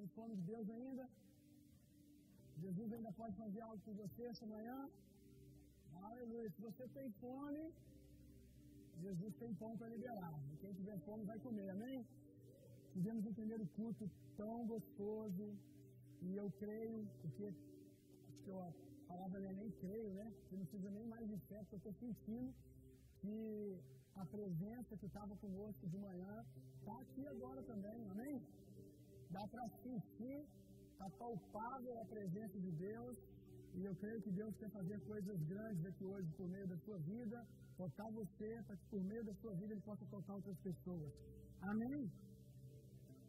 Tem fome de Deus ainda? Jesus ainda pode fazer algo por você essa manhã? Aleluia. Se você tem fome, Jesus tem pão para liberar. Quem tiver fome vai comer, amém? Tivemos um primeiro culto tão gostoso. E eu creio, porque acho que a palavra é nem creio, né? Você não precisa nem mais de fé, porque eu estou sentindo que a presença que estava conosco de manhã está aqui agora também, amém? Dá para sentir, está palpável a presença de Deus. E eu creio que Deus quer fazer coisas grandes aqui hoje por meio da sua vida, tocar você, para que por meio da sua vida Ele possa tocar outras pessoas. Amém?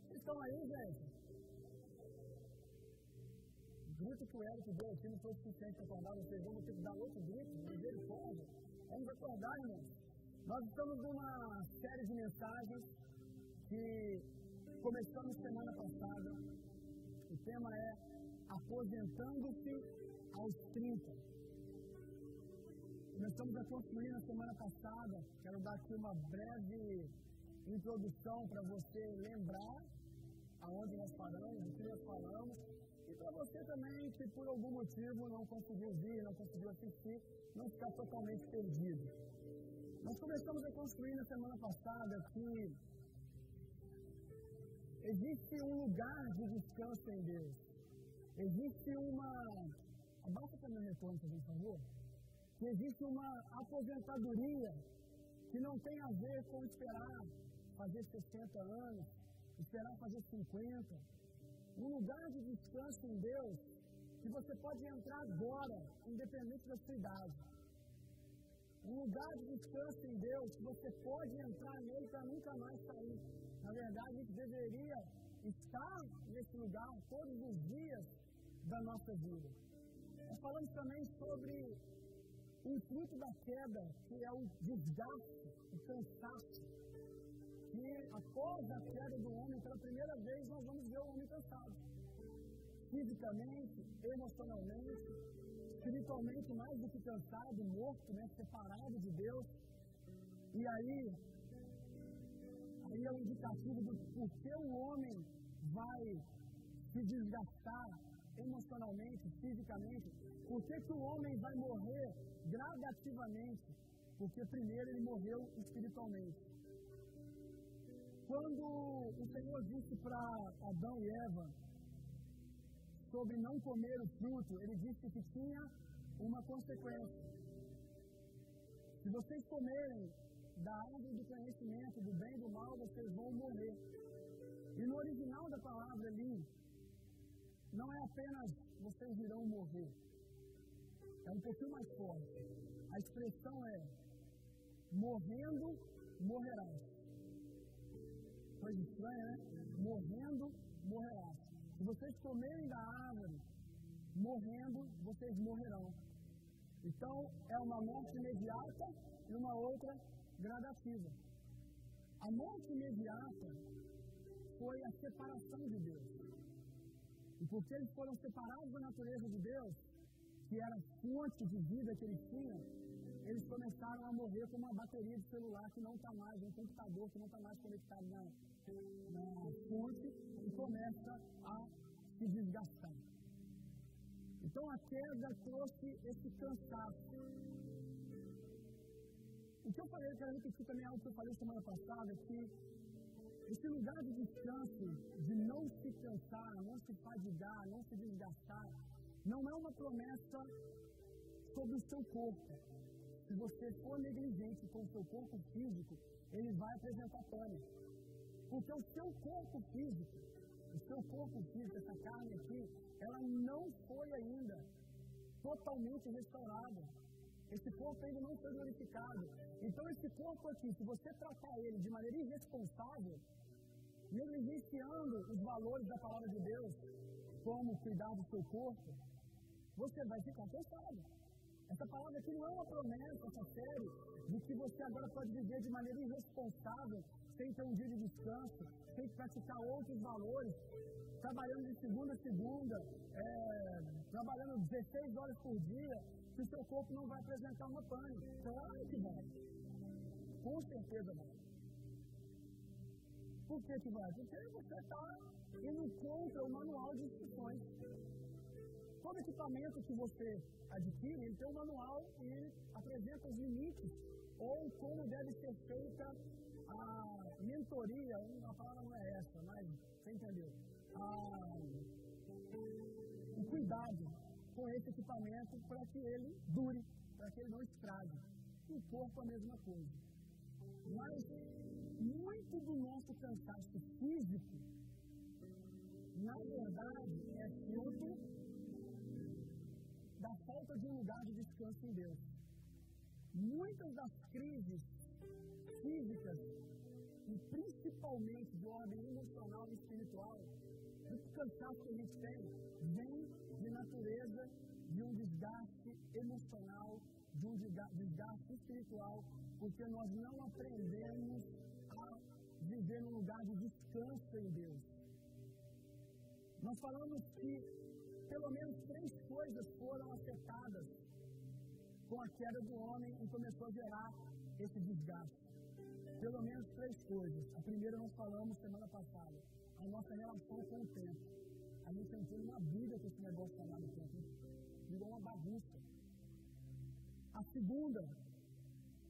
Vocês estão aí, gente? Grito que o Eric deu aqui não foi suficiente para acordar vocês. Vamos ter que dar outro grito, misericórdia. Vamos acordar, irmãos. Nós estamos numa série de mensagens que começamos semana passada. O tema é Aposentando-se aos 30. Começamos a construir na semana passada. Quero dar aqui uma breve introdução para você lembrar aonde nós paramos, o que nós falamos. E para você também que por algum motivo não conseguiu vir, não conseguiu assistir, não ficar totalmente perdido. Nós começamos a construir na semana passada que existe um lugar de descanso em Deus. Existe uma. Abaixa para retorno, por favor. Que existe uma aposentadoria que não tem a ver com esperar fazer 60 anos, esperar fazer 50. Um lugar de descanso em Deus que você pode entrar agora, independente da sua idade. Um lugar de descanso em Deus que você pode entrar nele para nunca mais sair. Na verdade, a gente deveria estar nesse lugar todos os dias da nossa vida. Nós falamos também sobre o fruto da queda, que é o desgaste, o cansaço. Que após a queda do homem, pela primeira vez, nós vamos ver o homem cansado. Fisicamente, emocionalmente, espiritualmente, mais do que cansado, morto, né, separado de Deus. E aí, aí é um indicativo do porquê o homem vai se desgastar emocionalmente, fisicamente. Por que o homem vai morrer gradativamente? Porque primeiro ele morreu espiritualmente. Quando o Senhor disse para Adão e Eva sobre não comer o fruto, ele disse que tinha uma consequência. Se vocês comerem da árvore do conhecimento do bem e do mal, vocês vão morrer. E no original da palavra ali, não é apenas vocês irão morrer. É um pouquinho mais forte. A expressão é morrendo, morrerás. Coisa estranha, né? Morrendo, morrerás. Se vocês comerem da árvore, morrendo, vocês morrerão. Então, é uma morte imediata e uma outra gradativa. A morte imediata foi a separação de Deus. E porque eles foram separados da natureza de Deus, que era a fonte de vida que eles tinham, eles começaram a morrer com uma bateria de celular que não está mais, um computador que não está mais conectado na, na fonte e começa a se desgastar. Então a queda trouxe esse cansaço. O que eu falei, eu quero repetir também algo que eu falei semana passada, que esse lugar de descanso, de não se cansar, não se fadigar, não se desgastar, não é uma promessa sobre o seu corpo. Se você for negligente com o seu corpo físico, ele vai apresentar pânico. Porque o seu corpo físico, o seu corpo físico, essa carne aqui, ela não foi ainda totalmente restaurada. Esse corpo ainda não foi glorificado. Então, esse corpo aqui, se você tratar ele de maneira irresponsável, negligenciando os valores da palavra de Deus, como cuidar do seu corpo, você vai ficar cansado. Essa palavra aqui não é uma promessa, essa série, de que você agora pode viver de maneira irresponsável, sem ter um dia de descanso, sem praticar outros valores, trabalhando de segunda a segunda, é, trabalhando 16 horas por dia, que o seu corpo não vai apresentar uma pane. Claro que vai. Com certeza vai. Por que que vai? Porque você está indo contra o manual de instruções. Todo equipamento que você adquire, ele tem um manual e apresenta os limites ou como deve ser feita a mentoria, a palavra não é essa, mas você entendeu? A, o cuidado com esse equipamento para que ele dure, para que ele não estrague. O corpo a mesma coisa. Mas muito do nosso cansaço físico, na verdade, é fruto da falta de um lugar de descanso em Deus. Muitas das crises físicas, e principalmente de ordem emocional e espiritual, muito cansaço que a gente tem, vem natureza de um desgaste emocional, de um desgaste espiritual, porque nós não aprendemos viver num lugar de descanso em Deus. Nós falamos que pelo menos três coisas foram afetadas com a queda do homem e começou a gerar esse desgaste. Pelo menos três coisas. A primeira nós falamos semana passada, a nossa relação com o tempo. A gente entrou numa vida com esse negócio chamado tempo. Virou uma bagunça. A segunda,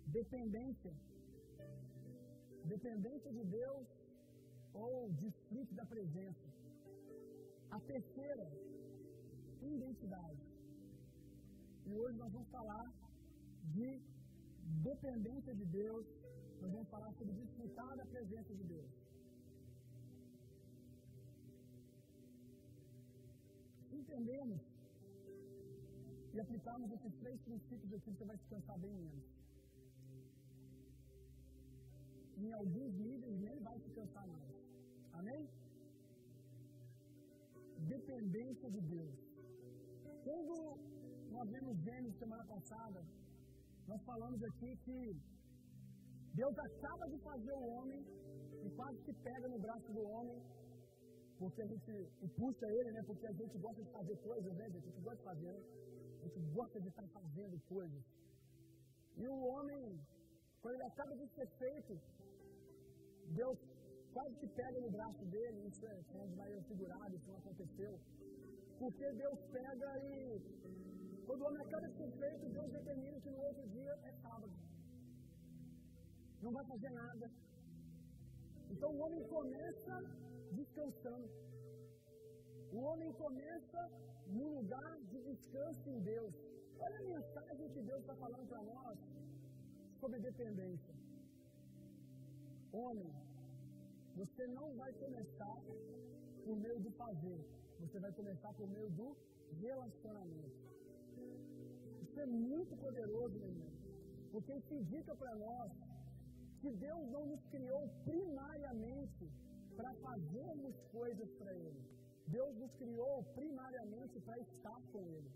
dependência dependência de Deus ou desfrute da presença. A terceira, identidade. E hoje nós vamos falar de dependência de Deus, nós vamos falar sobre desfrutar da presença de Deus. Entendemos e aplicarmos esses três princípios aqui, você vai descansar bem menos em alguns níveis nem vai se cansar mais. Amém? Dependência de Deus. Quando nós vemos Gênesis semana passada, nós falamos aqui que Deus acaba de fazer o homem e quase que pega no braço do homem, porque a gente puxa ele, né? Porque a gente gosta de fazer coisas, né? A gente gosta de fazer, né? A gente gosta de estar fazendo coisas. E o homem, quando ele acaba de ser feito, Deus quase que pega no braço dele, isso é, é de maneira figurada, isso não aconteceu. Porque Deus pega e, quando o homem acaba de ser feito, Deus determina que no outro dia é sábado. Não vai fazer nada. Então o homem começa descansando. O homem começa no lugar de descanso em Deus. Olha a mensagem que Deus está falando para nós sobre dependência. Homem, você não vai começar por meio do fazer, você vai começar por meio do relacionamento. Isso é muito poderoso, meu irmão, porque isso indica para nós que Deus não nos criou primariamente para fazermos coisas para Ele. Deus nos criou primariamente para estar com Ele.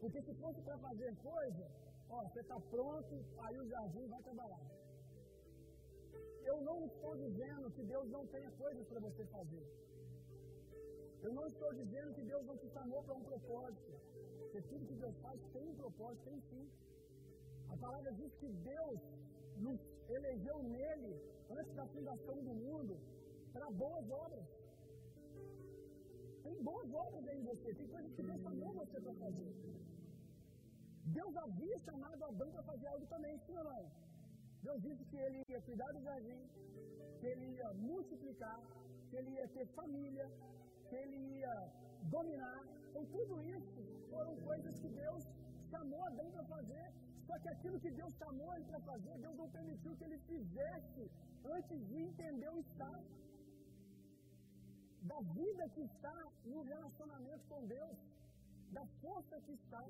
Porque se fosse para fazer coisa, ó, você está pronto, aí o jardim vai trabalhar. Eu não estou dizendo que Deus não tenha coisas para você fazer. Eu não estou dizendo que Deus não te chamou para um propósito. Porque tudo que Deus faz tem um propósito, tem sim. A palavra diz que Deus nos elegeu nele, antes da fundação do mundo, para boas obras. Tem boas obras em você, tem coisas que Deus chamou você para fazer. Deus havia chamado Adão para fazer algo também, sim ou não? Deus disse que ele ia cuidar do jardim, que ele ia multiplicar, que ele ia ter família, que ele ia dominar. Então, tudo isso foram coisas que Deus chamou Adão para fazer. Só que aquilo que Deus chamou ele para fazer, Deus não permitiu que ele fizesse antes de entender o estado da vida que está no relacionamento com Deus, da força que está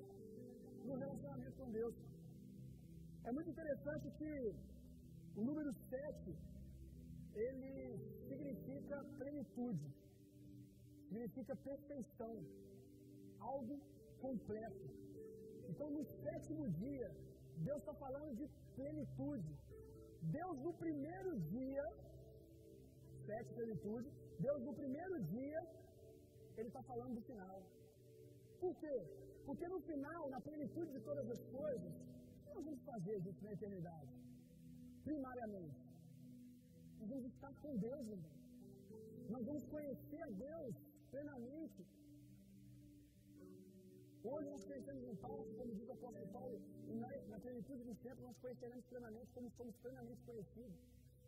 no relacionamento com Deus. É muito interessante que o número 7, ele significa plenitude, significa perfeição, algo completo. Então, no sétimo dia, Deus está falando de plenitude. Deus, no primeiro dia, sete plenitude, Deus, no primeiro dia, Ele está falando do final. Por quê? Porque no final, na plenitude de todas as coisas, nós vamos fazer isso na eternidade? Primariamente. Nós vamos estar com Deus, irmão. Nós vamos conhecer a Deus plenamente. Hoje nós conhecemos um Paulo, como diz o apóstolo Paulo, na, na plenitude do tempo nós conheceremos plenamente como somos plenamente conhecidos.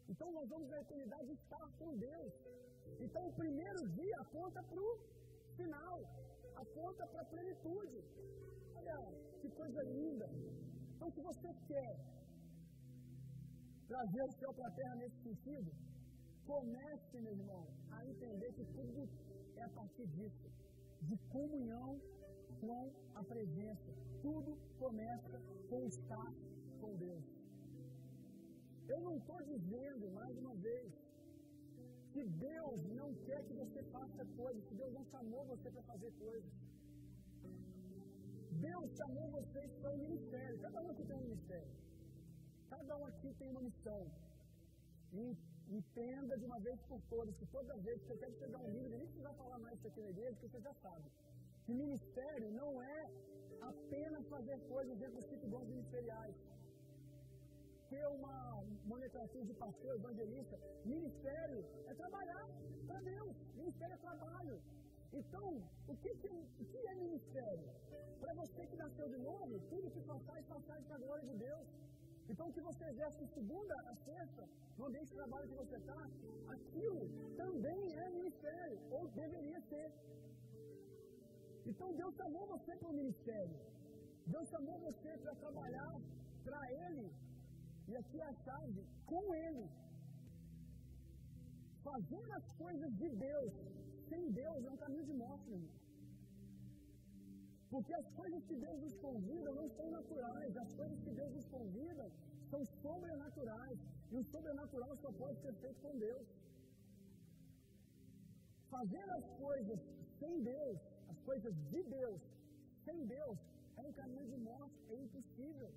Então nós vamos na eternidade estar com Deus. Então o primeiro dia aponta para o final, aponta para a plenitude. Olha que coisa linda. Então se você quer trazer o céu para a terra nesse sentido, comece, meu irmão, a entender que tudo é a partir disso, de comunhão com a presença. Tudo começa com estar com Deus. Eu não estou dizendo, mais uma vez, que Deus não quer que você faça coisas, que Deus não chamou você para fazer coisas. Deus chamou vocês para o um ministério. Cada um aqui tem um ministério. Cada um aqui tem uma missão. E entenda de uma vez por todas que toda vez que eu quero pegar um livro, nem precisa falar mais isso aqui na igreja, porque você já sabe. Que ministério não é apenas fazer coisas dentro dos cinco dons ministeriais ter uma nomenclatura de pastor, evangelista. Ministério é trabalhar para Deus. Ministério é trabalho. Então, o que, que, o que é ministério? Para você que nasceu de novo, tudo que passar, passar para a glória de Deus. Então, o que você exerce de segunda a sexta, no ambiente de trabalho que você está, aquilo também é ministério, ou deveria ser. Então, Deus chamou você para o ministério. Deus chamou você para trabalhar para Ele e aqui é a com Ele. Fazer as coisas de Deus sem Deus é um caminho de morte, irmão. Porque as coisas que Deus nos convida não são naturais, as coisas que Deus nos convida são sobrenaturais. E o sobrenatural só pode ser feito com Deus. Fazer as coisas sem Deus, as coisas de Deus, sem Deus, é um caminho de morte, é impossível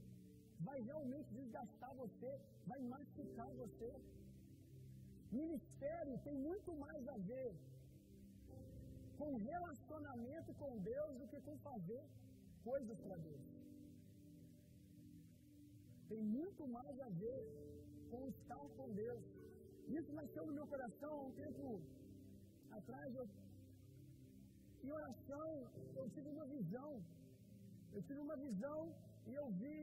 vai realmente desgastar você, vai machucar você. Ministério tem muito mais a ver com relacionamento com Deus do que com fazer coisas para Deus. Tem muito mais a ver com estar com Deus. Isso nasceu no meu coração há um tempo atrás. Eu, em oração, eu tive uma visão. Eu tive uma visão e eu vi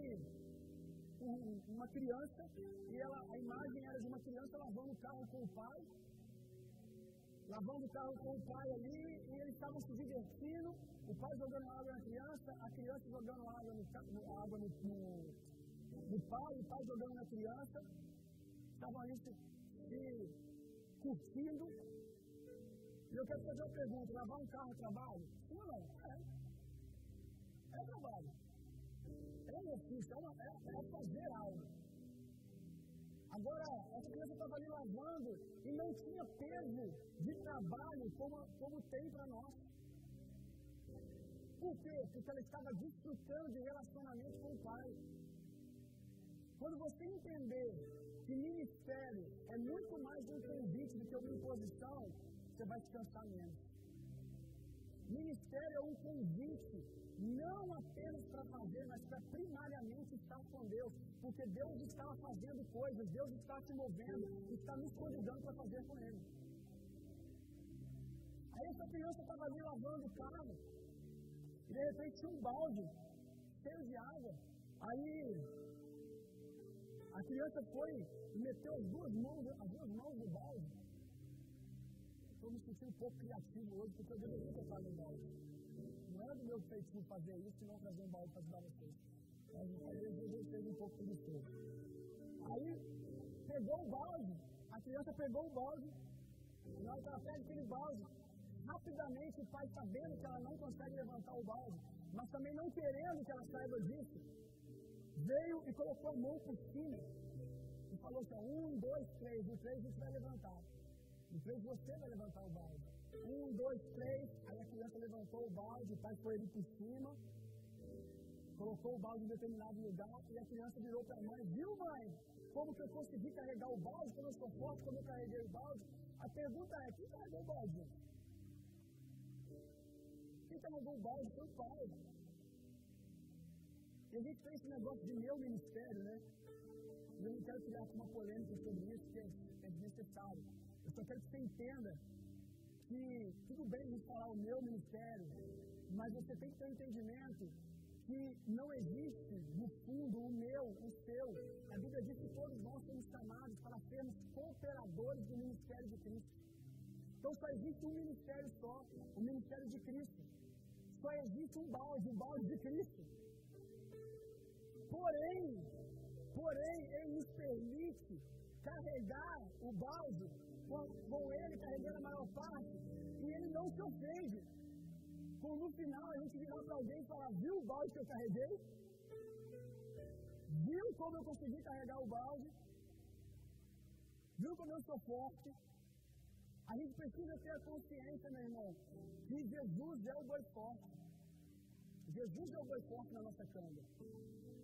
uma criança e ela, a imagem era de uma criança lavando o carro com o pai, lavando o carro com o pai ali e eles estavam se divertindo, o pai jogando água na criança, a criança jogando água no, água no, no, no, pai, o pai jogando na criança, estavam ali se, se curtindo. E eu quero fazer uma pergunta, lavar um carro é trabalho? Sim ou não? É. É trabalho é ofício, é, é, é fazer algo. Agora, essa criança estava ali lavando e não tinha peso de trabalho como, como tem para nós. Por quê? Porque ela estava desfrutando de relacionamento com o Pai. Quando você entender que ministério é muito mais um convite do que uma imposição, você vai descansar menos. Ministério é um convite não apenas para fazer, mas para primariamente estar com Deus, porque Deus está fazendo coisas, Deus está se movendo, está nos convidando para fazer com Ele. Aí essa criança estava ali lavando o carro, e de repente tinha um balde cheio de água. Aí a criança foi e meteu as duas mãos, as duas mãos no balde. Estou me um pouco criativo hoje, porque eu deveria ter falado no balde não é do meu feitio fazer isso e não trazer um balde para ajudar vocês. Mas às vezes eu seja um pouco preguiçoso. Aí, pegou o balde, a criança pegou o balde, e na hora que ela pega aquele balde, rapidamente o pai, sabendo que ela não consegue levantar o balde, mas também não querendo que ela saiba disso, veio e colocou a mão por cima e falou assim: um, dois, três, o três você vai levantar. O três você vai levantar o balde. Um, dois, três. Aí a criança levantou o balde, o pai foi ali por cima, colocou o balde em determinado lugar e a criança virou para a mãe: Viu, mãe? Como que eu consegui carregar o balde? Como eu sou forte, como eu carreguei o balde? A pergunta é: quem carregou o balde? Quem carregou o balde foi o pai. E a gente tem esse negócio de meu ministério, né? Eu não quero criar uma polêmica sobre isso, porque é desnecessário. Eu só quero que você entenda que tudo bem falar o meu ministério, mas você tem que ter um entendimento que não existe, no fundo, o meu, o seu. A Bíblia diz que todos nós somos chamados para sermos cooperadores do ministério de Cristo. Então só existe um ministério só, o ministério de Cristo. Só existe um balde, o balde de Cristo. Porém, porém, ele nos permite carregar o balde com, ele carregando a maior parte e ele não se ofende. Como no final a gente virar para alguém e falar, viu o balde que eu carreguei? Viu como eu consegui carregar o balde? Viu como eu sou forte? A gente precisa ter a consciência, meu irmão, que Jesus é o boi forte. Jesus é o boi forte na nossa câmara.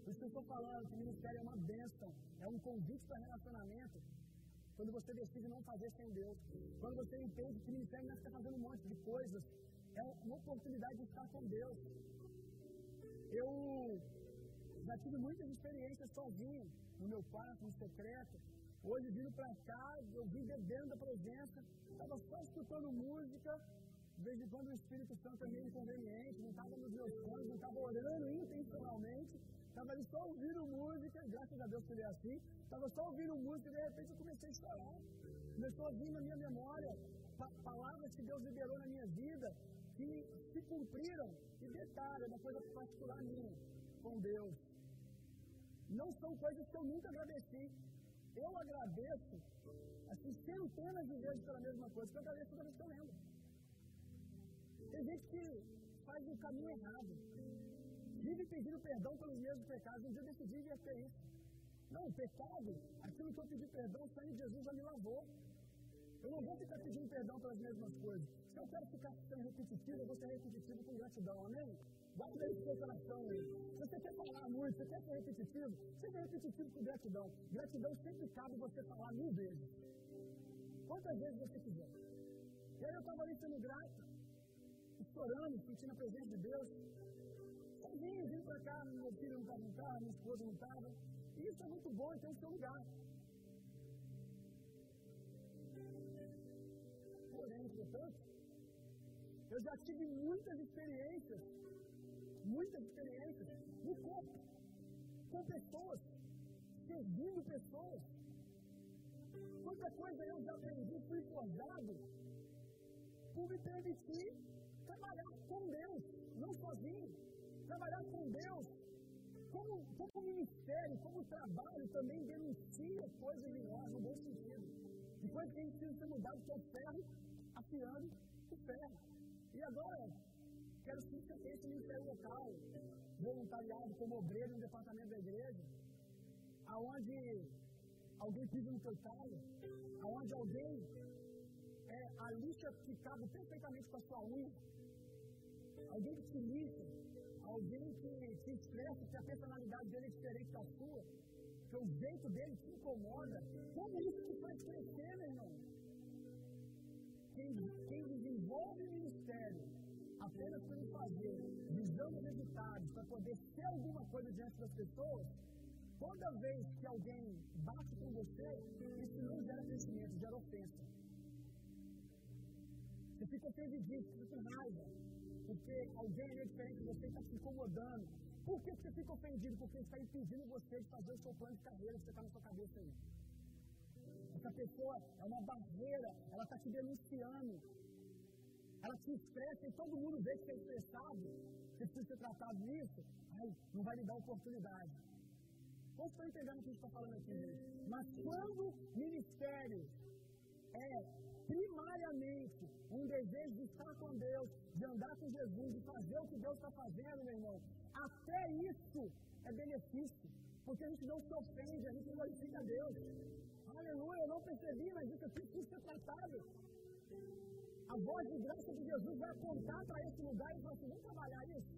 Por isso que eu estou falando que o ministério é uma bênção, é um convite para relacionamento. Quando você decide não fazer sem Deus, quando você entende que o ministério não é está fazendo um monte de coisas, é uma oportunidade de estar com Deus. Eu já tive muitas experiências sozinho, no meu quarto, no secreto. Hoje, vindo para cá, eu vim bebendo da presença, estava só escutando música, de vez em quando o Espírito Santo é meio inconveniente, não estava nos meus planos, não estava orando intencionalmente, estava ali só ouvindo música, graças a Deus que ele é assim, estava só ouvindo música e de repente eu comecei a chorar. Começou a vir na minha memória palavras que Deus liberou na minha vida que se cumpriram. E detalhe, é uma coisa particular minha com Deus. Não são coisas que eu nunca agradeci. Eu agradeço, assim, centenas de vezes pela mesma coisa, que eu agradeço toda vez que eu lembro. Tem gente que faz o caminho errado. Vive pedindo perdão pelos mesmos pecados. Um dia eu decidi inverter isso. Não, o pecado, aquilo que eu pedi perdão, o sangue de Jesus já me lavou. Eu não vou ficar pedindo perdão pelas mesmas coisas. Se eu quero ficar sendo repetitivo, eu vou ser repetitivo com gratidão, amém? Guarda isso no seu coração aí. Se você quer falar muito, você quer ser repetitivo, seja repetitivo com gratidão. Gratidão sempre cabe você falar mil vezes. Quantas vezes você quiser. E aí eu estava ali sendo grato, chorando, sentindo a presença de Deus. Sozinho, vindo para cá, meu filho não estava no carro, minha esposa não estava. E isso é muito bom, é o seu lugar. Porém, portanto, eu já tive muitas experiências, muitas experiências no corpo, com pessoas, servindo pessoas. Quanta coisa eu já aprendi, fui forjado por me permitir trabalhar com Deus, não sozinho. Trabalhar com Deus como, como ministério, como trabalho, também denuncia coisas em nós, no bom sentido. Coisas que a gente precisa ser mudado, que o ferro afiando o ferro. E agora, quero que você tenha esse ministério local, voluntariado como obreiro no departamento da igreja, aonde alguém pisa no teu carro, aonde alguém é, a lixa cabe perfeitamente com a sua unha, alguém que te alguém que te expressa que a personalidade dele é diferente da sua, que o jeito dele te incomoda, como isso te faz crescer, meu irmão? Quem, quem desenvolve o ministério apenas por fazer, visando resultados, para poder ser alguma coisa diante das pessoas, toda vez que alguém bate com você, isso não gera crescimento, gera ofensa. Você fica ofendido, fica com raiva, porque alguém é diferente de você está te incomodando. Por que você fica ofendido? Porque está impedindo você de fazer o seu plano de carreira que você está na sua cabeça aí. Essa pessoa é uma barreira, ela está te denunciando. Ela te expressa e todo mundo vê que você é estressado, você precisa ser tratado nisso, ai, não vai lhe dar oportunidade. Vocês estão entendendo o que a gente está falando aqui? Mas quando ministério é primariamente um desejo de estar com Deus, de andar com Jesus, de fazer o que Deus está fazendo, meu irmão, até isso é benefício, porque a gente não se ofende, a gente glorifica a Deus. Aleluia, eu não percebi, mas isso aqui precisa ser tratado. A voz de graça de Jesus vai apontar para esse lugar e falar assim: vamos trabalhar isso.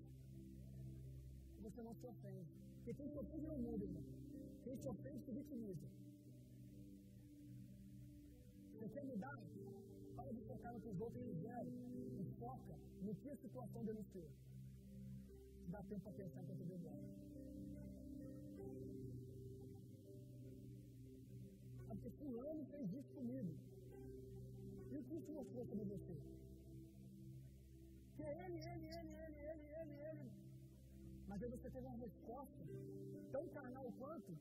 Você não se ofende. Porque quem se ofende não muda, irmão. Quem se ofende se vitimiza. Você mudar? Para de focar no que os outros fizeram e foca no que a situação denunciou. Dá tempo para pensar enquanto eu Ah, porque fulano fez isso comigo. E o que isso mostrou sobre você? Que ele, ele, ele, ele, ele, ele, ele. Mas aí você teve uma resposta tão carnal quanto,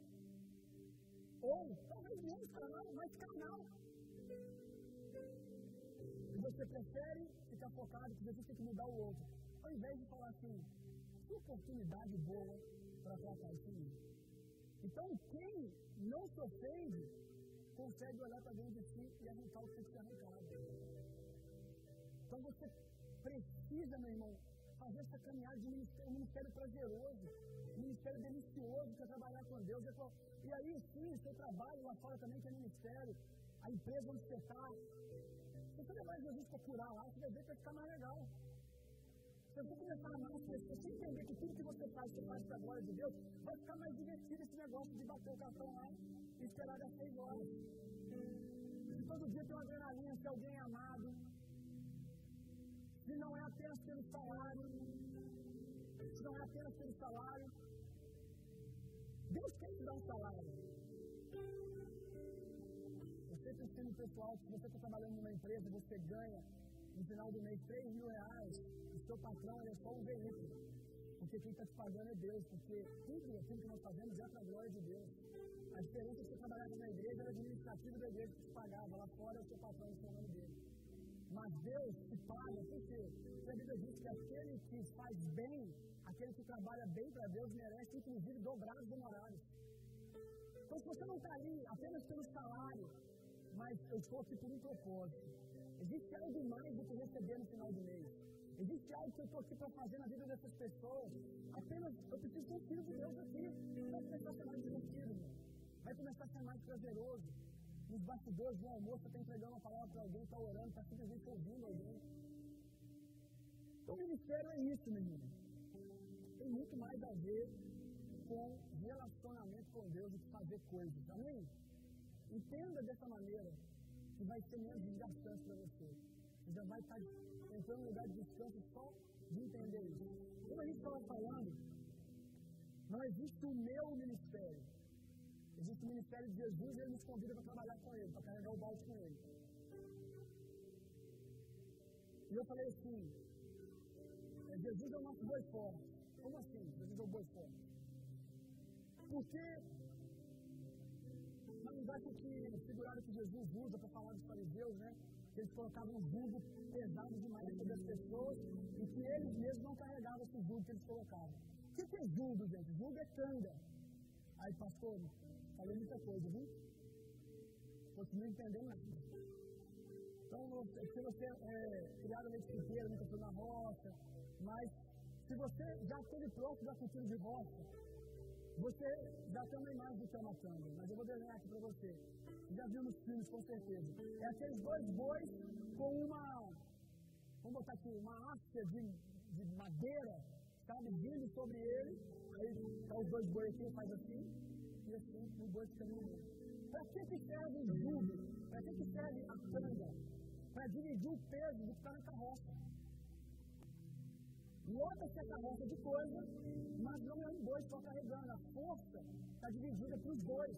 ou talvez menos carnal, mas carnal. Você prefere ficar focado que você tem que mudar o outro. Ao invés de falar assim, que oportunidade boa para tratar isso mim. Então, quem não se ofende, consegue olhar para dentro de si e arrancar o que ser arrancado. Então, você precisa, meu irmão, fazer essa caminhada de ministério, um ministério prazeroso, um ministério delicioso para trabalhar com Deus. E aí, sim, seu trabalho lá fora também que é ministério, a empresa onde você está. Você levar Jesus para curar lá, você vai ver que vai ficar mais legal. Se você começar a amar as pessoas, você entender que tudo que você faz, você faz para a glória de Deus, vai ficar mais divertido esse negócio de bater o cartão lá e esperar das seis horas. Se todo dia tem uma adrenalina, se alguém é amado, se não é apenas pelo salário, se não é apenas pelo salário, Deus quer te dar um salário. Precisa um pessoal, se você está trabalhando numa empresa, você ganha no final do mês 3 mil reais, o seu patrão é só um veículo. Porque quem está te pagando é Deus, porque tudo aquilo que nós fazemos é para a glória de Deus. A diferença é que você trabalhava na igreja era administrativo da igreja que te pagava, lá fora é o seu patrão e o nome dele. Mas Deus te paga, por quê? Porque a Bíblia diz que aquele que faz bem, aquele que trabalha bem para Deus, merece inclusive dobrar os honorários. Então, se você não está ali apenas pelo salário, mas eu aqui por um propósito, existe algo mais do que receber no final do mês. Existe algo que eu estou aqui para fazer na vida dessas pessoas. Apenas eu preciso ser um filho de Deus aqui. Vai começar a ser mais divertido, vai começar a ser mais prazeroso nos bastidores do almoço, está entregando uma palavra para alguém, está orando, está simplesmente ouvindo alguém. Então, o ministério é isso, meu irmão. Tem muito mais a ver com relacionamento com Deus do que fazer coisas, amém? Entenda dessa maneira que vai ser menos desgastante para você. Você já vai estar entrando no lugar de descanso só de entender isso. Como a gente estava falando, não existe o meu ministério. Existe o ministério de Jesus e ele nos convida para trabalhar com ele, para carregar o balde com ele. E eu falei assim, é, Jesus é o nosso boi forte. Como assim? Jesus é o boi forte? Porque verdade que figurado que Jesus usa para falar dos fariseus, né? Eles colocavam um jugo pesado demais sobre as pessoas e que eles mesmos não carregavam esse jugo que eles colocavam. O que é jugo, gente? Jugo é canga. Aí, pastor, Falei muita coisa, viu? Continuo entendendo nada. Então, se você é criado na escriteira, nunca foi na roça, mas se você já esteve próximo da cultura de roça, você já tem uma imagem do que é uma canga, mas eu vou desenhar aqui para você. Já viu nos filmes, com certeza. É aqueles dois bois com uma, vamos botar aqui, uma haste de, de madeira, sabe, vindo sobre ele. Aí tá os dois bois aqui, faz assim, e assim o boi fica no meio. Para que, que serve o jugo? Para que, que serve a canga? Para dividir o peso do que está na carroça. Lota-se a carroça de coisa, mas não é um boi só carregando. A força está dividida para os dois.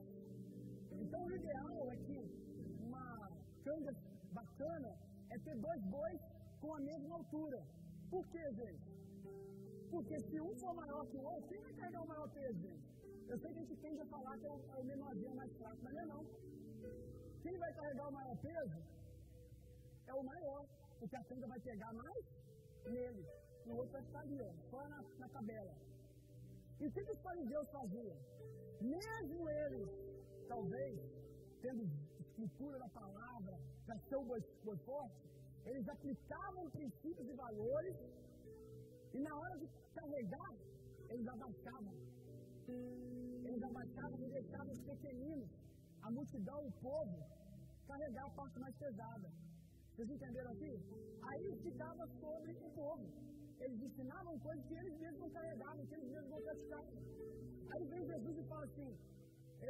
Então o ideal é que uma canga bacana é ter dois bois com a mesma altura. Por quê, gente? Porque se um for maior que o outro, quem vai carregar o maior peso, gente? Eu sei que a gente tende a falar que é o, é menorzinho mais fraco, mas não é não. Quem vai carregar o maior peso é o maior, porque a tenda vai pegar mais nele. O outro vai ficar ali, ó, só na, na tabela. E o que, os fariseus faziam? Mesmo eles, talvez, tendo escritura da palavra, para ser o forte, eles aplicavam princípios e valores e na hora de carregar, eles abaixavam eles abaixavam e deixavam os pequeninos, a multidão, o povo, carregar a parte mais pesada. Vocês entenderam aqui? Aí ficava sobre o povo. Eles ensinavam coisas que eles mesmos carregavam, que eles mesmos praticavam. Aí vem Jesus e fala assim: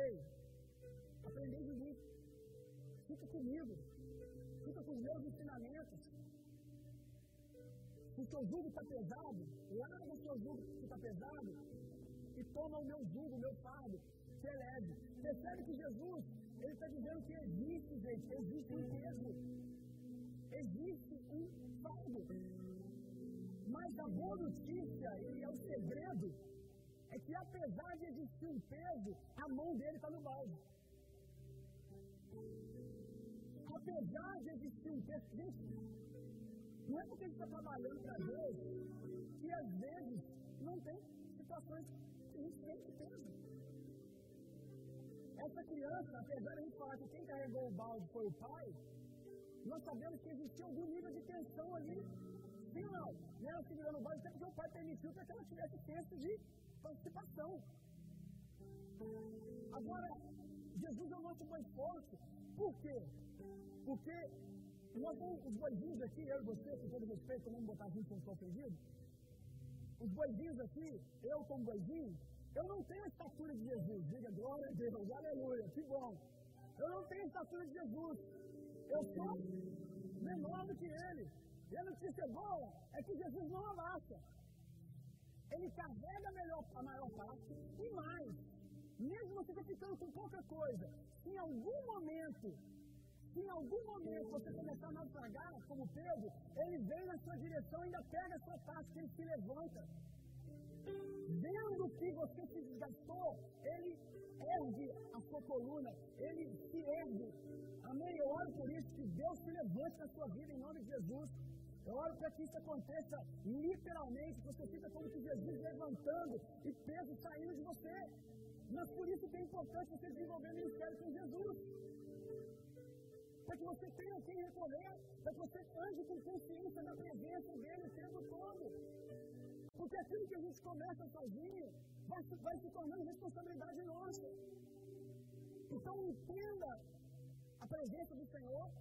Ei, aprendei de mim. Fica comigo. Fica com os meus ensinamentos. Se o seu jugo está pesado, larga o seu jugo que está pesado e toma o meu jugo, o meu fardo, que é leve. Percebe que Jesus, Ele está dizendo que existe, gente, existe um peso. Existe um fardo. Mas a boa notícia, e é o segredo, é que apesar de existir um peso, a mão dele está no balde. Apesar de existir um peso, gente, não é porque a gente está trabalhando para Deus que às vezes não tem situações que a gente sente peso. Essa criança, apesar de a gente falar que quem carregou o balde foi o pai, nós sabemos que existia algum nível de tensão ali Ou não? E ela segurando o balde até porque o pai permitiu para que ela tivesse tempo de participação. Agora, Jesus é o nosso mais forte. Por quê? Porque nós os boizinhos aqui, eu e você, com todo respeito, não botar junto com o. Os boizinhos aqui, eu como boizinho, eu não tenho a estatura de Jesus. Diga glória a Deus, aleluia, que bom. Eu não tenho a estatura de Jesus. Eu sou menor do que ele. E a notícia boa é que Jesus não abaixa. Ele carrega a, melhor, a maior parte e mais. Mesmo você ficando com pouca coisa, em algum momento, em algum momento você começar a naufragar, como Pedro, ele vem na sua direção e ainda pega a sua parte, ele se levanta. Vendo que você se desgastou, ele ergue a sua coluna, ele se ergue. Amém? Eu oro por isso, que Deus se levante na sua vida em nome de Jesus. Eu oro para que isso aconteça literalmente, você fica como que Jesus levantando e peso saindo de você. Mas por isso que é importante você desenvolver o ministério com Jesus. Para que você tenha quem recorrer, para que você ande com consciência da presença dele o tempo todo. Porque aquilo que a gente começa sozinho vai, vai se tornando responsabilidade nossa. Então entenda a presença do Senhor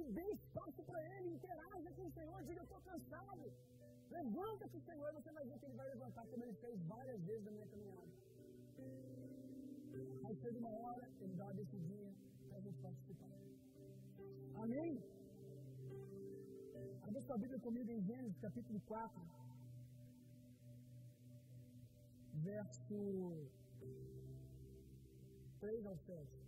e dê espaço para Ele, interaja com o Senhor, diga: Eu estou cansado. Levanta-se, Senhor, você vai ver que Ele vai levantar, como Ele fez várias vezes na minha caminhada. Aí chega uma hora, Ele dá uma decidinha para a gente participar. Amém? Abra sua Bíblia comigo em Gênesis capítulo 4, verso 3 ao 7.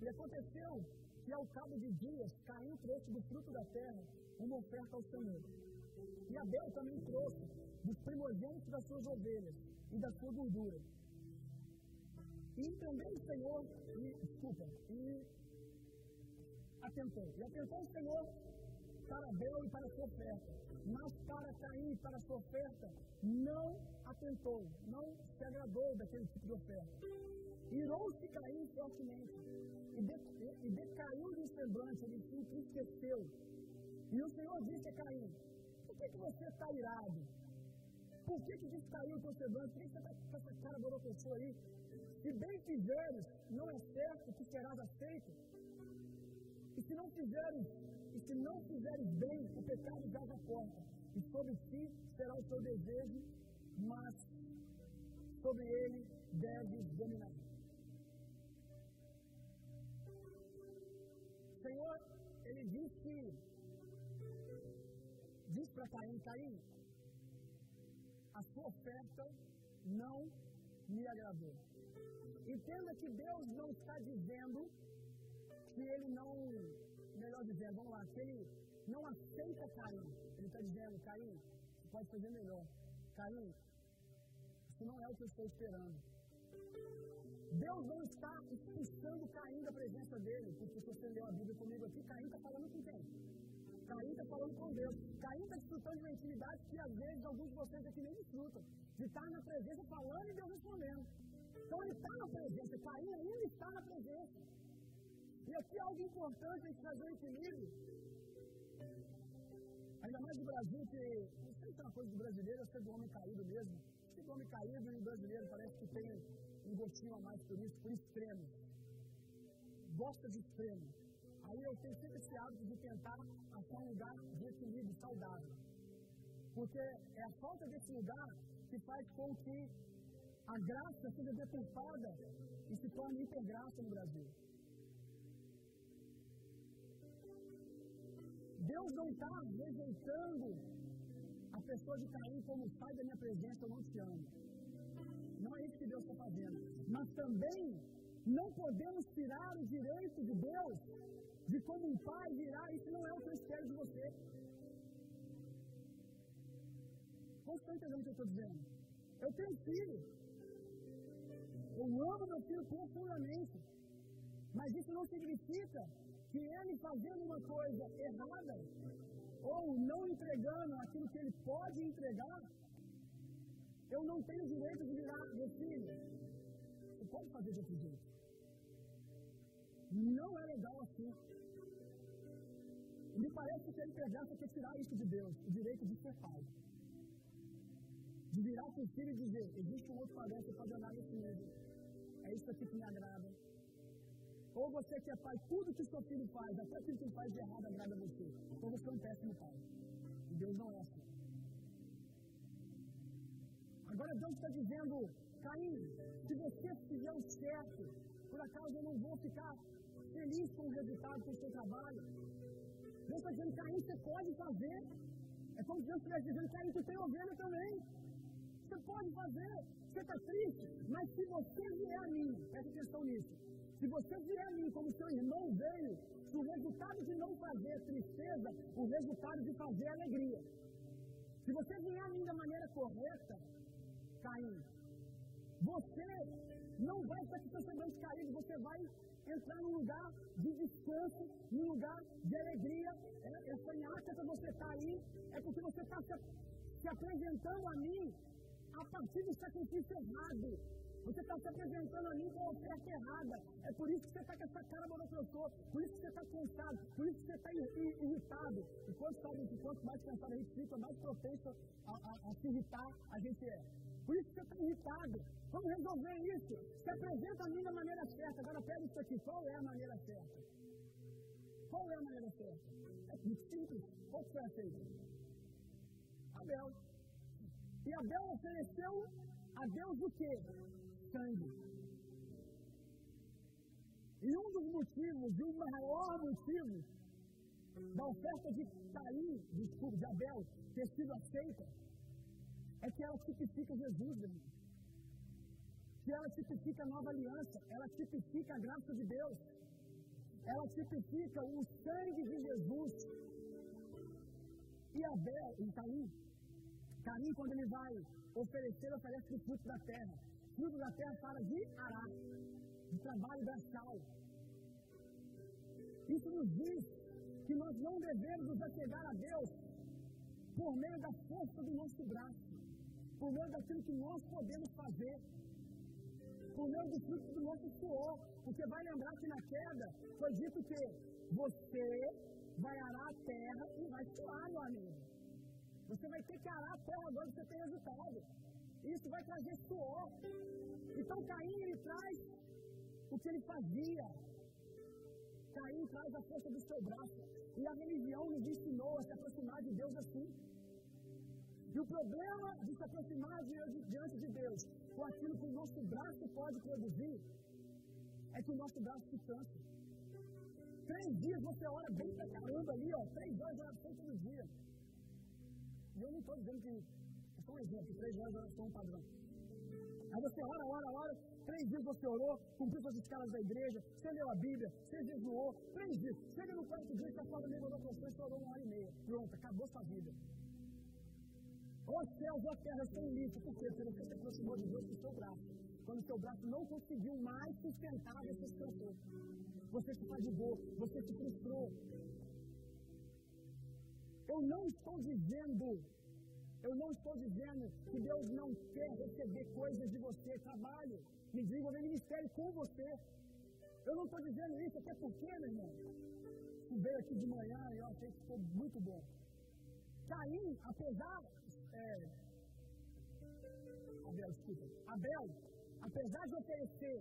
E aconteceu que ao cabo de dias Caim trouxe do fruto da terra uma oferta ao Senhor. E Abel também trouxe dos primogênitos das suas ovelhas e da sua gordura. E também o Senhor, e, desculpa, e atentou. E atentou o Senhor para Abel e para a sua oferta. Mas para Caim e para a sua oferta, não atentou, não se agradou daquele tipo de oferta. Irou-se Caim fortemente e, de, e decaiu de semblante, ele se entristeceu. E o Senhor disse a Caim: Por que, que você está irado? Por que, que descaiu o teu semblante? Por que você está com essa cara borocochô aí? Se bem fizeres, não é certo que serás aceito. E se não fizeres, e se não fizeres bem, o pecado já a porta. E sobre ti será o teu desejo, mas sobre ele deves dominar. Senhor, ele que, diz para Caim, Caim, a sua oferta não me agradou. Entenda que Deus não está dizendo que ele não, melhor dizendo, vamos lá, que ele não aceita Caim. Ele está dizendo, Caim, você pode fazer melhor. Caim, isso não é o que eu estou esperando. Deus não está expulsando Caim da presença dele, porque se você leu a Bíblia comigo aqui, Caim está falando com quem? Caim está falando com Deus. Caim está desfrutando de uma intimidade que às vezes alguns de vocês aqui nem desfrutam. De estar na presença falando e Deus respondendo. Então ele está na presença, Caim ainda está na presença. E aqui é algo importante a gente fazer um equilíbrio. Ainda mais no Brasil, que não sei se é uma coisa do brasileiro, acho que é do homem caído mesmo. Que do homem caído e o brasileiro parece que tem um gostinho a mais por isso, por extremo. Gosta de extremo. Aí eu tenho sempre esse hábito de tentar achar um lugar de equilíbrio saudável. Porque é a falta desse lugar que faz com que a graça seja deturpada e se torne hipergraça no Brasil. Deus não está rejeitando a pessoa de Caim como sai da minha presença, eu não te amo. Não é isso que Deus está fazendo. Mas também não podemos tirar o direito de Deus de como um pai virar. Isso não é o que eu espero de você. Você está entendendo o que eu estou dizendo? Eu tenho filho. Eu amo meu filho profundamente. Mas isso não significa que ele fazendo uma coisa errada, ou não entregando aquilo que ele pode entregar, eu não tenho direito de virar meu filho. Você pode fazer de outro jeito. Não é legal assim. Me parece que ele pegasse quer tirar isso de Deus, o direito de ser pai. De virar para o filho e dizer, existe um outro padrão que pode andar nesse mundo. É isso aqui que me agrada. Ou você que é pai, tudo que seu filho faz, até que ele faz de errado agrada a você. Então você é um péssimo pai. E Deus não é assim. Agora Deus está dizendo, Caim, se você fizer o certo, por acaso eu não vou ficar feliz com o resultado do seu trabalho. Deus está dizendo, Caim, você pode fazer. É como se Deus estivesse dizendo, Caim, tu tem ovelha também. Você pode fazer. Você está triste, mas se você vier a mim, presta atenção nisso. Se você vier a mim como seu irmão veio, se o resultado de não fazer tristeza, o resultado de fazer alegria. Se você vier a mim da maneira correta, Caim, você não vai estar com seus caídos, você vai entrar num lugar de descanso, num lugar de alegria. Essa nhaca que você está aí é porque você está se, se apresentando a mim a partir do sacrifício errado. Você está se apresentando a mim com a oferta errada. É por isso que você está com essa cara monocrossô. Por isso que você está cansado. Por isso que você está irritado. E quanto, sabe, quanto mais cansado a gente fica, mais propenso a, a, a se irritar a gente é. Por isso você está irritado. Vamos resolver isso. Se apresenta a mim da maneira certa. Agora pega isso aqui. Qual é a maneira certa? Qual é a maneira certa? É muito simples. Qual foi a feita? Abel. E Abel ofereceu a Deus o quê? Sangue. E um dos motivos, e o maior motivo da oferta de Caim, desculpa, de Abel, ter sido aceita, é que ela tipifica Jesus, irmão. Que ela tipifica a nova aliança, ela tipifica a graça de Deus, ela tipifica o sangue de Jesus. E Abel, e Caim, Caim, quando ele vai oferecer, oferece o fruto da terra. Fruto da terra fala de ará, de trabalho braçal. Isso nos diz que nós não devemos nos achegar a Deus por meio da força do nosso braço por meio daquilo que nós podemos fazer, por meio do fruto do nosso suor. Porque vai lembrar que na queda foi dito que você vai arar a terra e vai suar, meu amigo. Você vai ter que arar a terra agora que você tem resultado. Isso vai trazer suor. Então Caim ele traz o que ele fazia. Caim traz a força do seu braço. E a religião nos ensinou a se aproximar de Deus assim. E o problema de se aproximar diante de Deus com aquilo que o nosso braço pode produzir é que o nosso braço se cansa. Três dias você ora bem pra caramba ali, ó. Três horas de oração todo dia. E eu não estou dizendo que. É só um exemplo, três horas de oração é padrão. Aí você ora, ora, ora, três dias você orou, cumpriu suas escalas da igreja, você leu a Bíblia, você jejuou, três dias. Chega no quarto dia, você acorda meio da você orou uma hora e meia. Pronto, acabou sua vida. Os céus e a terra estão. Por quê? Porque você se aproximou de Deus com o seu braço. Quando o seu braço não conseguiu mais sustentar, você se. Você se fadigou, você se frustrou. Eu não estou dizendo, eu não estou dizendo que Deus não quer receber coisas de você, trabalho, me desenvolver ministério com você. Eu não estou dizendo isso, até porque, meu irmão, veio aqui de manhã e eu achei que ficou muito bom. Caim, apesar Abel, desculpa. Abel, apesar de oferecer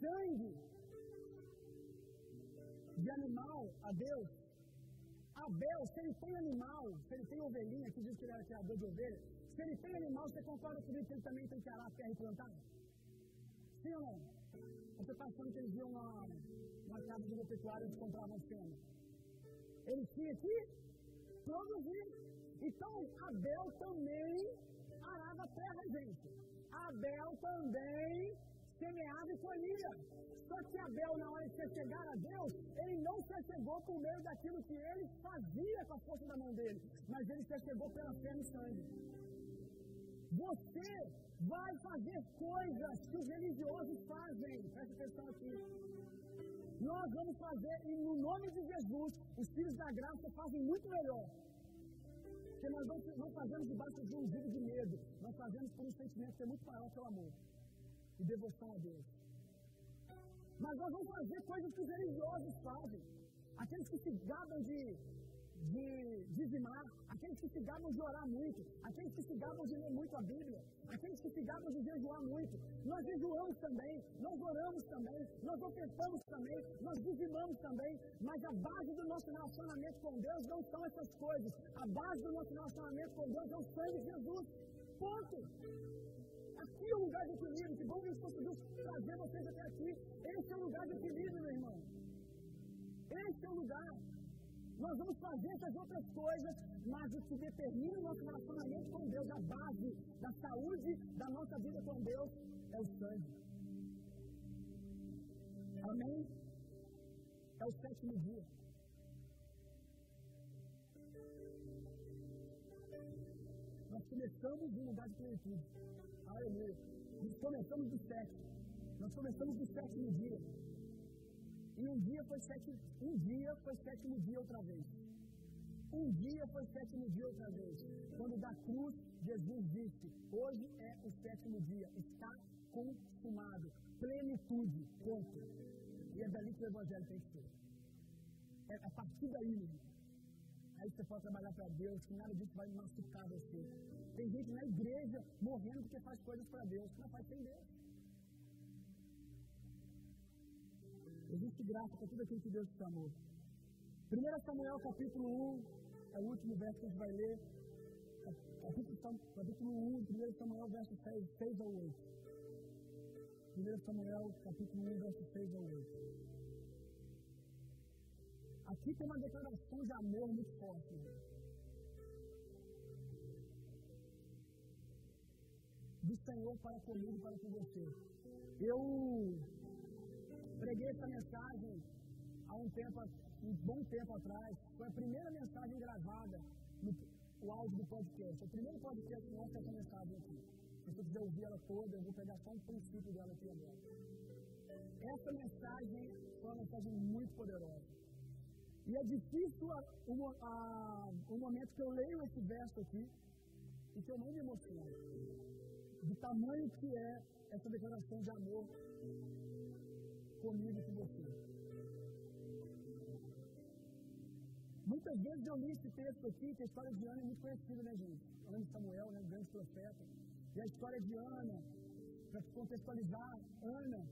sangue de animal a Deus, Abel, se ele tem animal, se ele tem ovelhinha, que diz que ele era criador de ovelha, se ele tem animal, você concorda comigo que ele também tem que arar a terra e plantar? Sim ou não? Você está achando que eles iam uma, uma casa de pecuária e compravam fêmea? Ele tinha que produzir. Então, Abel também arava a terra, gente. Abel também semeava e colhia. Só que Abel, na hora de se chegar a Deus, ele não se chegou por meio daquilo que ele fazia com a força da mão dele, mas ele se chegou pela fé no sangue. Você vai fazer coisas que os religiosos fazem. Presta atenção aqui. Nós vamos fazer, e no nome de Jesus, os filhos da graça fazem muito melhor. Porque nós não, fazemos debaixo de um jugo de medo, nós fazemos por um sentimento que é muito maior que o amor e devoção a Deus. Mas nós vamos fazer coisas que os religiosos fazem. Aqueles que se gabam de, de dizimar, aqueles que se gabam de orar muito, aqueles que se gabam de ler muito a Bíblia, aqueles que se gabam de jejuar muito. Nós jejuamos também, nós oramos também, nós ofertamos também, nós dizimamos também, mas a base do nosso relacionamento com Deus não são essas coisas. A base do nosso relacionamento com Deus é o sangue de Jesus. Ponto. Aqui é o lugar de equilíbrio. Que bom que Deus conseguiu trazer vocês até aqui. Esse é o lugar de equilíbrio, meu irmão. Esse é o lugar. Nós vamos fazer essas outras coisas, mas o que determina o nosso relacionamento com Deus, a base da saúde da nossa vida com Deus, é o sangue. Amém? É o sétimo dia. Nós começamos um lugar de plenitude. Aleluia. Nós começamos do sétimo. Nós começamos do sétimo dia. E um dia foi sétimo, um dia foi sétimo dia outra vez. Um dia foi sétimo dia outra vez. Quando da cruz Jesus disse: Hoje é o sétimo dia, está consumado. Plenitude. Ponto. E é dali que o Evangelho tem que ser. É a partir daí, Aí você pode trabalhar para Deus, que nada disso vai machucar você. Tem gente na igreja morrendo porque faz coisas para Deus, que não faz sem Deus. Existe graça para tudo aquilo que Deus te chamou. 1 Samuel capítulo 1, é o último verso que a gente vai ler. Capítulo, capítulo 1, 1 Samuel, verso 6, 6 ao 8. 1 Samuel, capítulo 1, verso 6 ao 8. Aqui tem uma declaração de amor muito forte. Do Senhor para comigo e para com você. Eu preguei essa mensagem há um tempo, um bom tempo atrás. Foi a primeira mensagem gravada no o áudio do podcast. O primeiro podcast nosso é essa mensagem aqui. Se você quiser ouvir ela toda, eu vou pegar só um princípio dela aqui agora. Essa mensagem foi uma mensagem muito poderosa. E é difícil o, o momento que eu leio esse verso aqui e que eu não me emociono. Do tamanho que é essa declaração de amor comigo e com você. Muitas vezes eu li esse texto aqui, que a história de Ana é muito conhecida, né, gente? Ana de Samuel, né, um grande profeta. E a história de Ana, para contextualizar, Ana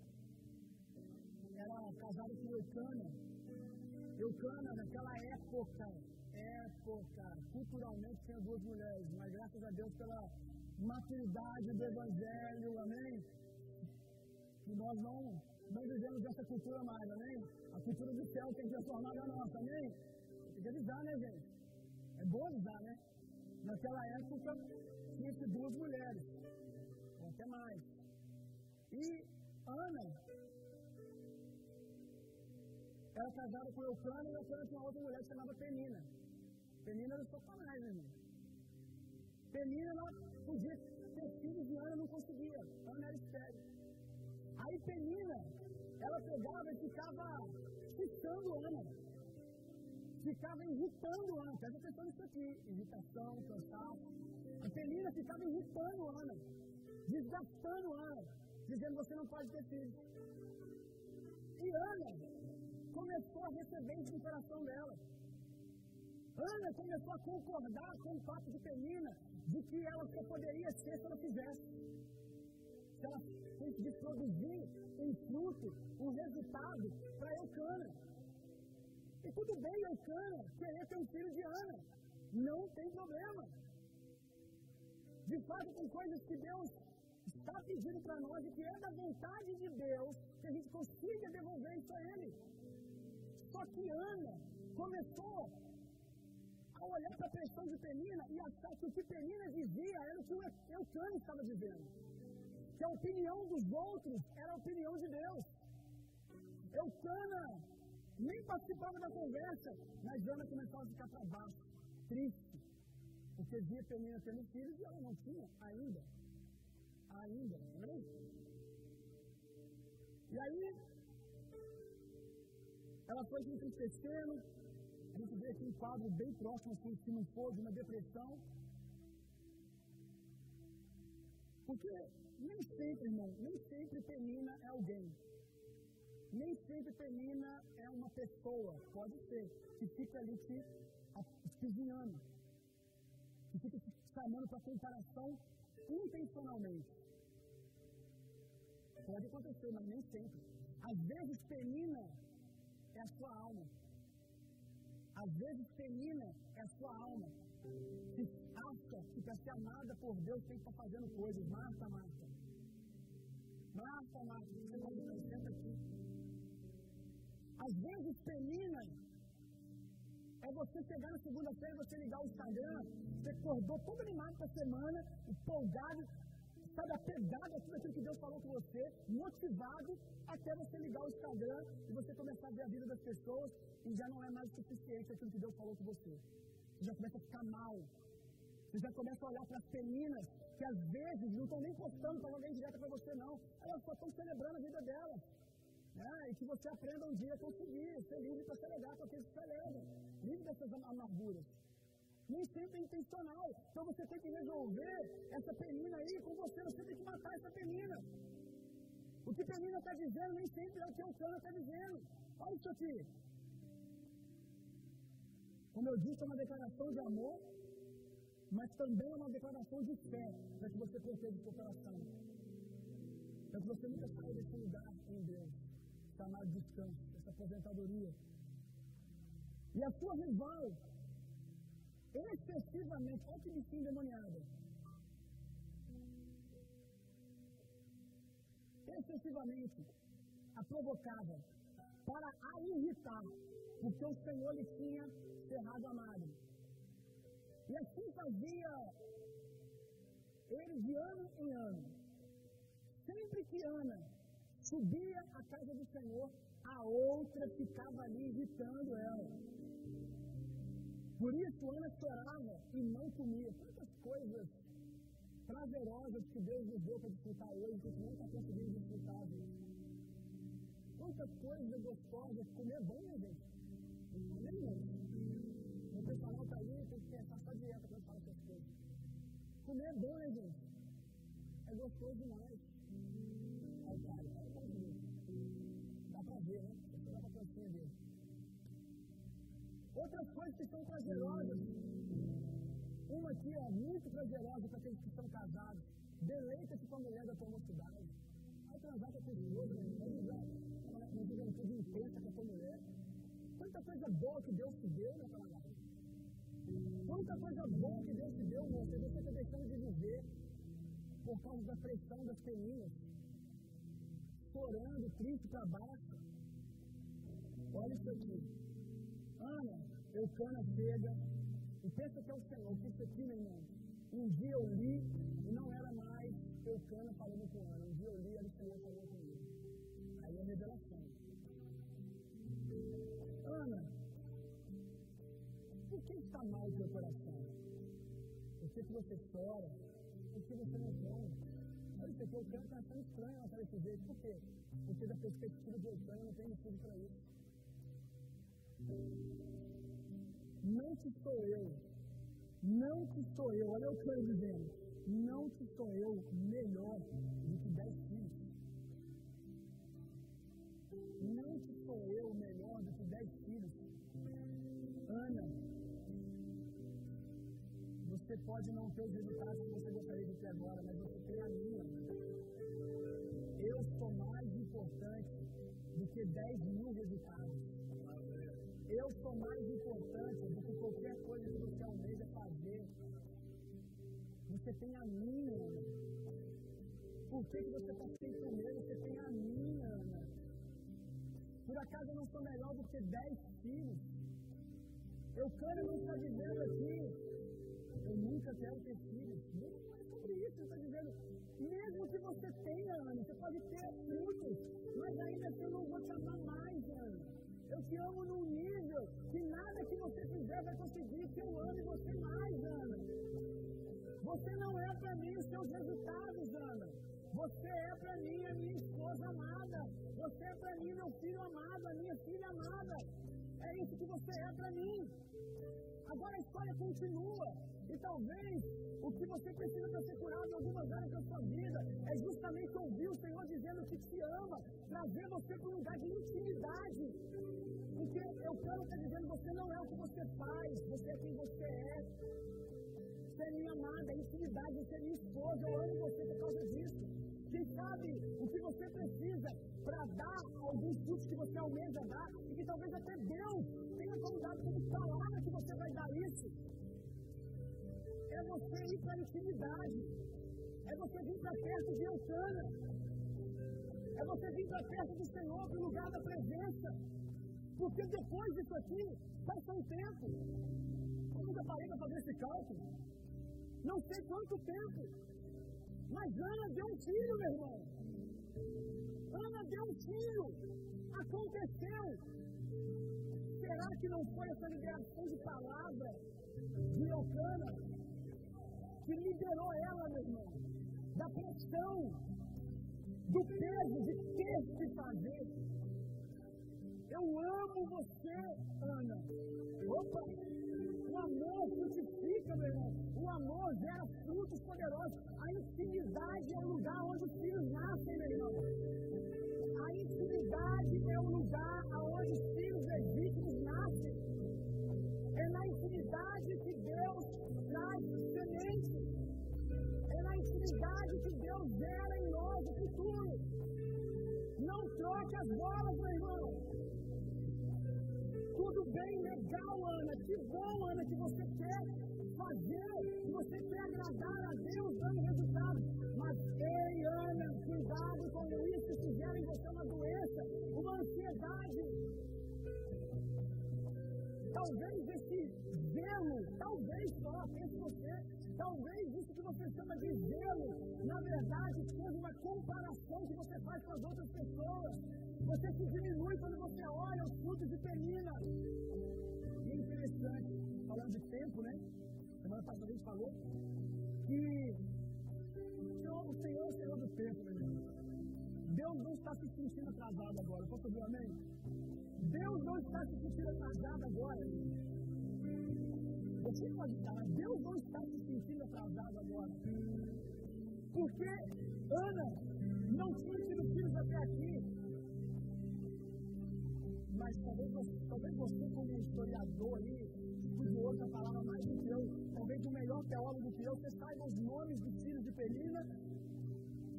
era casada com Eucana, Eucana, naquela época, época, culturalmente tinha duas mulheres, mas graças a Deus pela maturidade do Evangelho, amém? Nós não, não vivemos essa cultura mais, amém? A cultura do céu tem transformado a nossa, amém? Tem que avisar, né, gente? É bom avisar, né? Naquela época tinha duas mulheres, ou até mais. E Ana era casada com Eucana e Eucana tinha outra mulher que chamava Penina. Penina era Satanás, né, irmão? Penina ela podia ter filhos e Ana não conseguia. Ana era estéreo. Aí Penina, ela pegava e ficava fixando Ana. Ficava irritando Ana. Presta atenção nisso aqui. Irritação, cansaço. A Penina ficava irritando Ana. Desgastando Ana. Dizendo, você não pode ter filhos. E Ana começou a receber isso no coração dela. Ana começou a concordar com o fato de Penina de que ela só poderia ser se ela fizesse. Se ela conseguisse produzir um fruto, um resultado para Eucana. E tudo bem, Eucana, querer ter um filho de Ana. Não tem problema. De fato, tem coisas que Deus está pedindo para nós e que é da vontade de Deus que a gente consiga devolver isso a Ele. Só que Ana começou a olhar para a pressão de Penina e achar que o que Penina dizia era o que o Eucano estava dizendo. Que a opinião dos outros era a opinião de Deus. Eucana nem participava da conversa, mas Ana começava a ficar para baixo, triste, porque via Penina tendo filhos e ela não tinha ainda. Ainda, é? E aí, ela foi se entristecendo, a gente vê aqui um quadro bem próximo, assim, se não for de uma depressão. Porque nem sempre, irmão, nem sempre Penina é alguém. Nem sempre Penina é uma pessoa, pode ser, que fica ali te espizinhando, que fica te chamando para comparação intencionalmente. Pode acontecer, mas nem sempre. Às vezes Penina é a sua alma. Às vezes Penina é a sua alma. Que acha que para ser amada por Deus tem que estar fazendo coisas. Marta, Marta. Marta, Marta, você está aqui. Às vezes Penina é você chegar na segunda-feira você ligar o Instagram, você acordou todo animado para a semana, empolgado, sabe, apegado a tudo aquilo que Deus falou com você, motivado até você ligar o Instagram e você começar a ver a vida das pessoas e já não é mais suficiente aquilo que Deus falou com você. Já começa a ficar mal. Você já começa a olhar para as meninas que às vezes não estão nem postando para alguém direto para você, não. Elas só estão celebrando a vida delas. Né? E que você aprenda um dia a conseguir ser livre para celebrar com aqueles que celebram. Livre dessas amarguras. Nem sempre é intencional. Então você tem que resolver essa penina aí com você. Você tem que matar essa penina. O que penina está dizendo nem sempre é o que o cano está dizendo. Olha isso aqui. Como eu disse, é uma declaração de amor, mas também é uma declaração de fé para que você proteja o seu coração. Para que você nunca saia desse lugar em Deus, chamado descanso, essa aposentadoria. E a sua rival excessivamente, olha que bichinho demoniado. Excessivamente a provocava para a irritar, porque o Senhor lhe tinha cerrado a madre. E assim fazia ele de ano em ano. Sempre que Ana subia à casa do Senhor, a outra ficava ali irritando ela. Por isso Ana chorava e não comia. Quantas coisas prazerosas que Deus nos deu para desfrutar hoje, que a gente não está conseguindo gostosas. Comer bom, gente? Comer muito. Pessoal está aí, tem que pensar só dieta quando fala essas coisas. Comer é bom, né, gente? É gostoso demais. Aí, cara, dá pra ver, né? Dá pra né? Outras coisas que são prazerosas. Uma aqui é muito prazerosa para aqueles que estão casados. Deleita-se com a mulher da tua mocidade. Vai transar com a tua esposa, vai usar uma juventude intensa com a tua mulher. Quanta coisa boa que Deus te deu live. Quanta coisa boa que Deus te deu, você. Você está deixando de viver por causa da pressão das meninas. Chorando, triste para baixo. Olha isso aqui. Ana, Eucana chega e pensa que é o Senhor, que isso aqui, meu irmão. Um dia eu li e não era mais Eucana falando com Ana. Um dia eu li e era o Senhor falando comigo. Aí é revelação. Ana, que está mal o teu coração? Por que, que você chora? Por que você não come? Olha isso aqui, está achando estranho ela desse jeito. Por quê? Porque da perspectiva de Eucana não tem motivo para isso. Não que sou eu, não que sou eu, olha o que eu dizendo, não que sou eu melhor do que dez filhos. Não que sou eu melhor do que dez filhos. Ana, você pode não ter os resultados que você gostaria de ter agora, mas você tem a minha. Eu sou mais importante do que dez mil resultados. Eu sou mais importante do que qualquer coisa que você almeja fazer. Você tem a minha. Por que, você está sem comer? Você tem a minha, Ana. Por acaso eu não sou melhor do que dez filhos? Eu quero não estar dizendo aqui. Eu nunca quero ter filhos. Não é sobre isso. Ele está dizendo, mesmo que você tenha, Ana, você pode ter frutos, mas ainda assim eu não vou te amar mais, Ana. Eu te amo num nível que nada que você fizer vai conseguir que eu ame você mais, Ana. Você não é para mim os seus resultados, Ana. Você é para mim a minha esposa amada. Você é para mim meu filho amado, a minha filha amada. É isso que você é para mim. Agora a história continua. E talvez o que você precisa para ser curado em algumas áreas da sua vida é justamente ouvir o Senhor dizendo que te ama, trazer você para um lugar de intimidade. Porque eu quero estar dizendo, você não é o que você faz, você é quem você é. Você é minha amada, é intimidade, você é minha esposa, eu amo você por causa disso. Quem sabe o que você precisa para dar alguns frutos que você almeja dar, e que talvez até Deus tenha colocado como palavra que você vai dar isso. É você ir para a intimidade. É você vir para perto de Eucana. É você vir para perto do Senhor, para o lugar da presença. Porque depois disso aqui, passa um tempo. Eu nunca parei para fazer esse cálculo. Não sei quanto tempo. Mas Ana deu um filho, meu irmão. Ana deu um filho. Aconteceu. Será que não foi essa liberação de palavra de Eucana que liberou ela, meu irmão, da pressão, do peso de ter que fazer? Eu amo você, Ana. Opa! O amor frutifica, meu irmão. O amor gera frutos poderosos. A intimidade é o lugar onde os filhos nascem, meu irmão. A intimidade é o lugar onde os troque as bolas, meu irmão. Tudo bem, legal, Ana. Que bom, Ana, que você quer fazer, que você quer agradar a Deus dando resultado. Mas, ei, Ana, cuidado com isso, gera em você uma doença, uma ansiedade. Talvez esse zelo, talvez só, pense você, talvez isso que você chama de zelo, verdade, seja uma comparação que você faz com as outras pessoas. Você se diminui quando você olha os frutos de penina. E é interessante, falando de tempo, né? Semana passada a gente falou que o Senhor é o Senhor do tempo, meu irmão. Deus não está se sentindo atrasado agora. Posso ouvir amém? Deus não está se sentindo atrasado agora. Você pode estar, Deus não está se sentindo atrasado agora. Porque Ana não tinha tido filhos até aqui. Mas talvez você, talvez você como historiador ali, estudioso da palavra mais do que eu, talvez o melhor teólogo que eu, você saiba os nomes dos filhos de Penina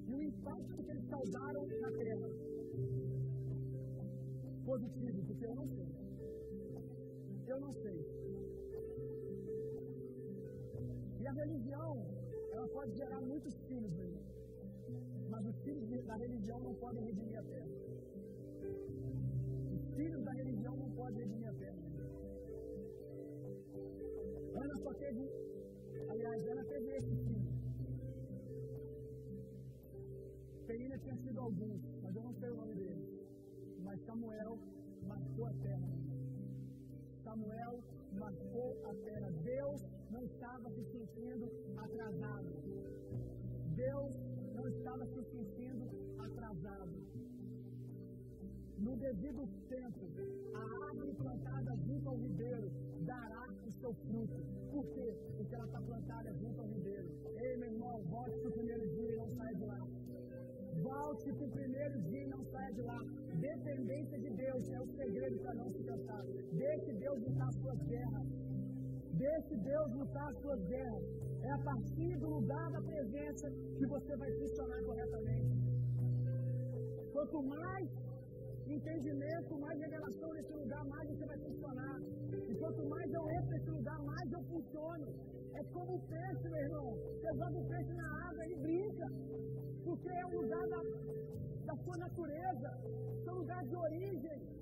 e o impacto que eles causaram na terra. Positivo, porque eu não sei. Eu não sei. E a religião, ela pode gerar muitos filhos, mesmo. Mas os filhos da religião não podem redimir a terra. Os filhos da religião não podem redimir a terra. Ana só teve, aliás, Ana teve esse filho. Penina tinha sido alguns, mas eu não sei o nome dele. Mas Samuel marcou a terra. Samuel marcou a terra. Deus não estava se sentindo atrasado. Deus não estava se sentindo atrasado. No devido tempo, a árvore plantada junto ao ribeiro dará o seu fruto. Por quê? Porque ela está plantada junto ao ribeiro. Ei, meu irmão, volte para o primeiro dia e não saia de lá. Volte para o primeiro dia e não saia de lá. Dependência de Deus é o segredo para não se cansar. Deixe Deus lutar suas guerras. Deixe Deus lutar suas guerras. É a partir do lugar da presença que você vai funcionar corretamente. Quanto mais entendimento, mais revelação nesse lugar, mais você vai funcionar. E quanto mais eu entro nesse lugar, mais eu funciono. É como o peixe, meu irmão. Você joga o peixe na água e brinca. Porque é um lugar da, da sua natureza, seu lugar de origem.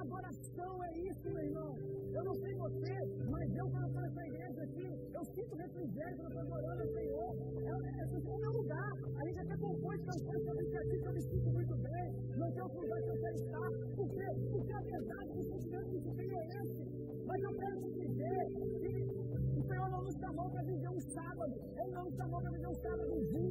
Adoração é isso, meu irmão. Eu não sei você, mas eu, quando estou nessa igreja aqui, eu sinto refrigério quando estou adorando ao Senhor. É, é, é o meu lugar. A gente até compôs canções sobre isso aqui, que eu me sinto muito bem. Não tem outro lugar que eu quero estar. Por quê? Porque a verdade do sentimento que tem é esse. Mas eu quero te dizer que o Senhor não nos chamou para viver um sábado. Ele não nos chamou para viver um sábado um dia,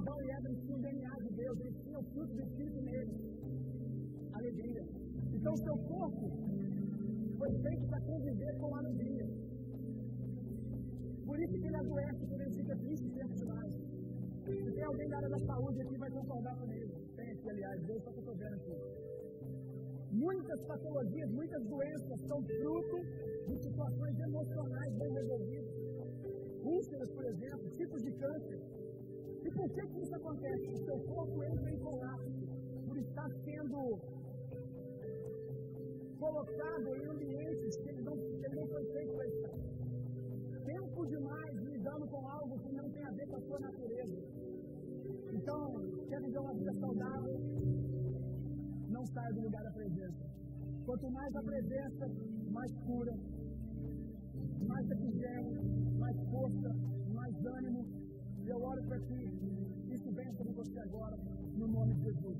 Adão e Eva, ele tinha o DNA de Deus, ele tinha o fruto do Espírito nele. Alegria. Então, seu corpo foi feito para conviver com alegria. Por isso que ele adoece quando ele fica triste e sente demais. Se tem alguém da área da saúde aqui, vai concordar comigo. Tem aqui, aliás, Deus estou vendo aqui. Muitas patologias, muitas doenças são fruto de situações emocionais bem resolvidas. Úlceras, por exemplo, tipos de câncer. E por que, que isso acontece? O seu corpo entra em colapso por estar sendo colocado em ambientes que ele não, que ele não foi feito para estar. Tempo demais lidando com algo que não tem a ver com a sua natureza. Então, quer viver uma vida saudável? Não saia do lugar da presença. Quanto mais a presença, mais cura, mais refrigério, mais força, mais ânimo. Eu oro para que isso venha sobre você agora, no nome de Jesus.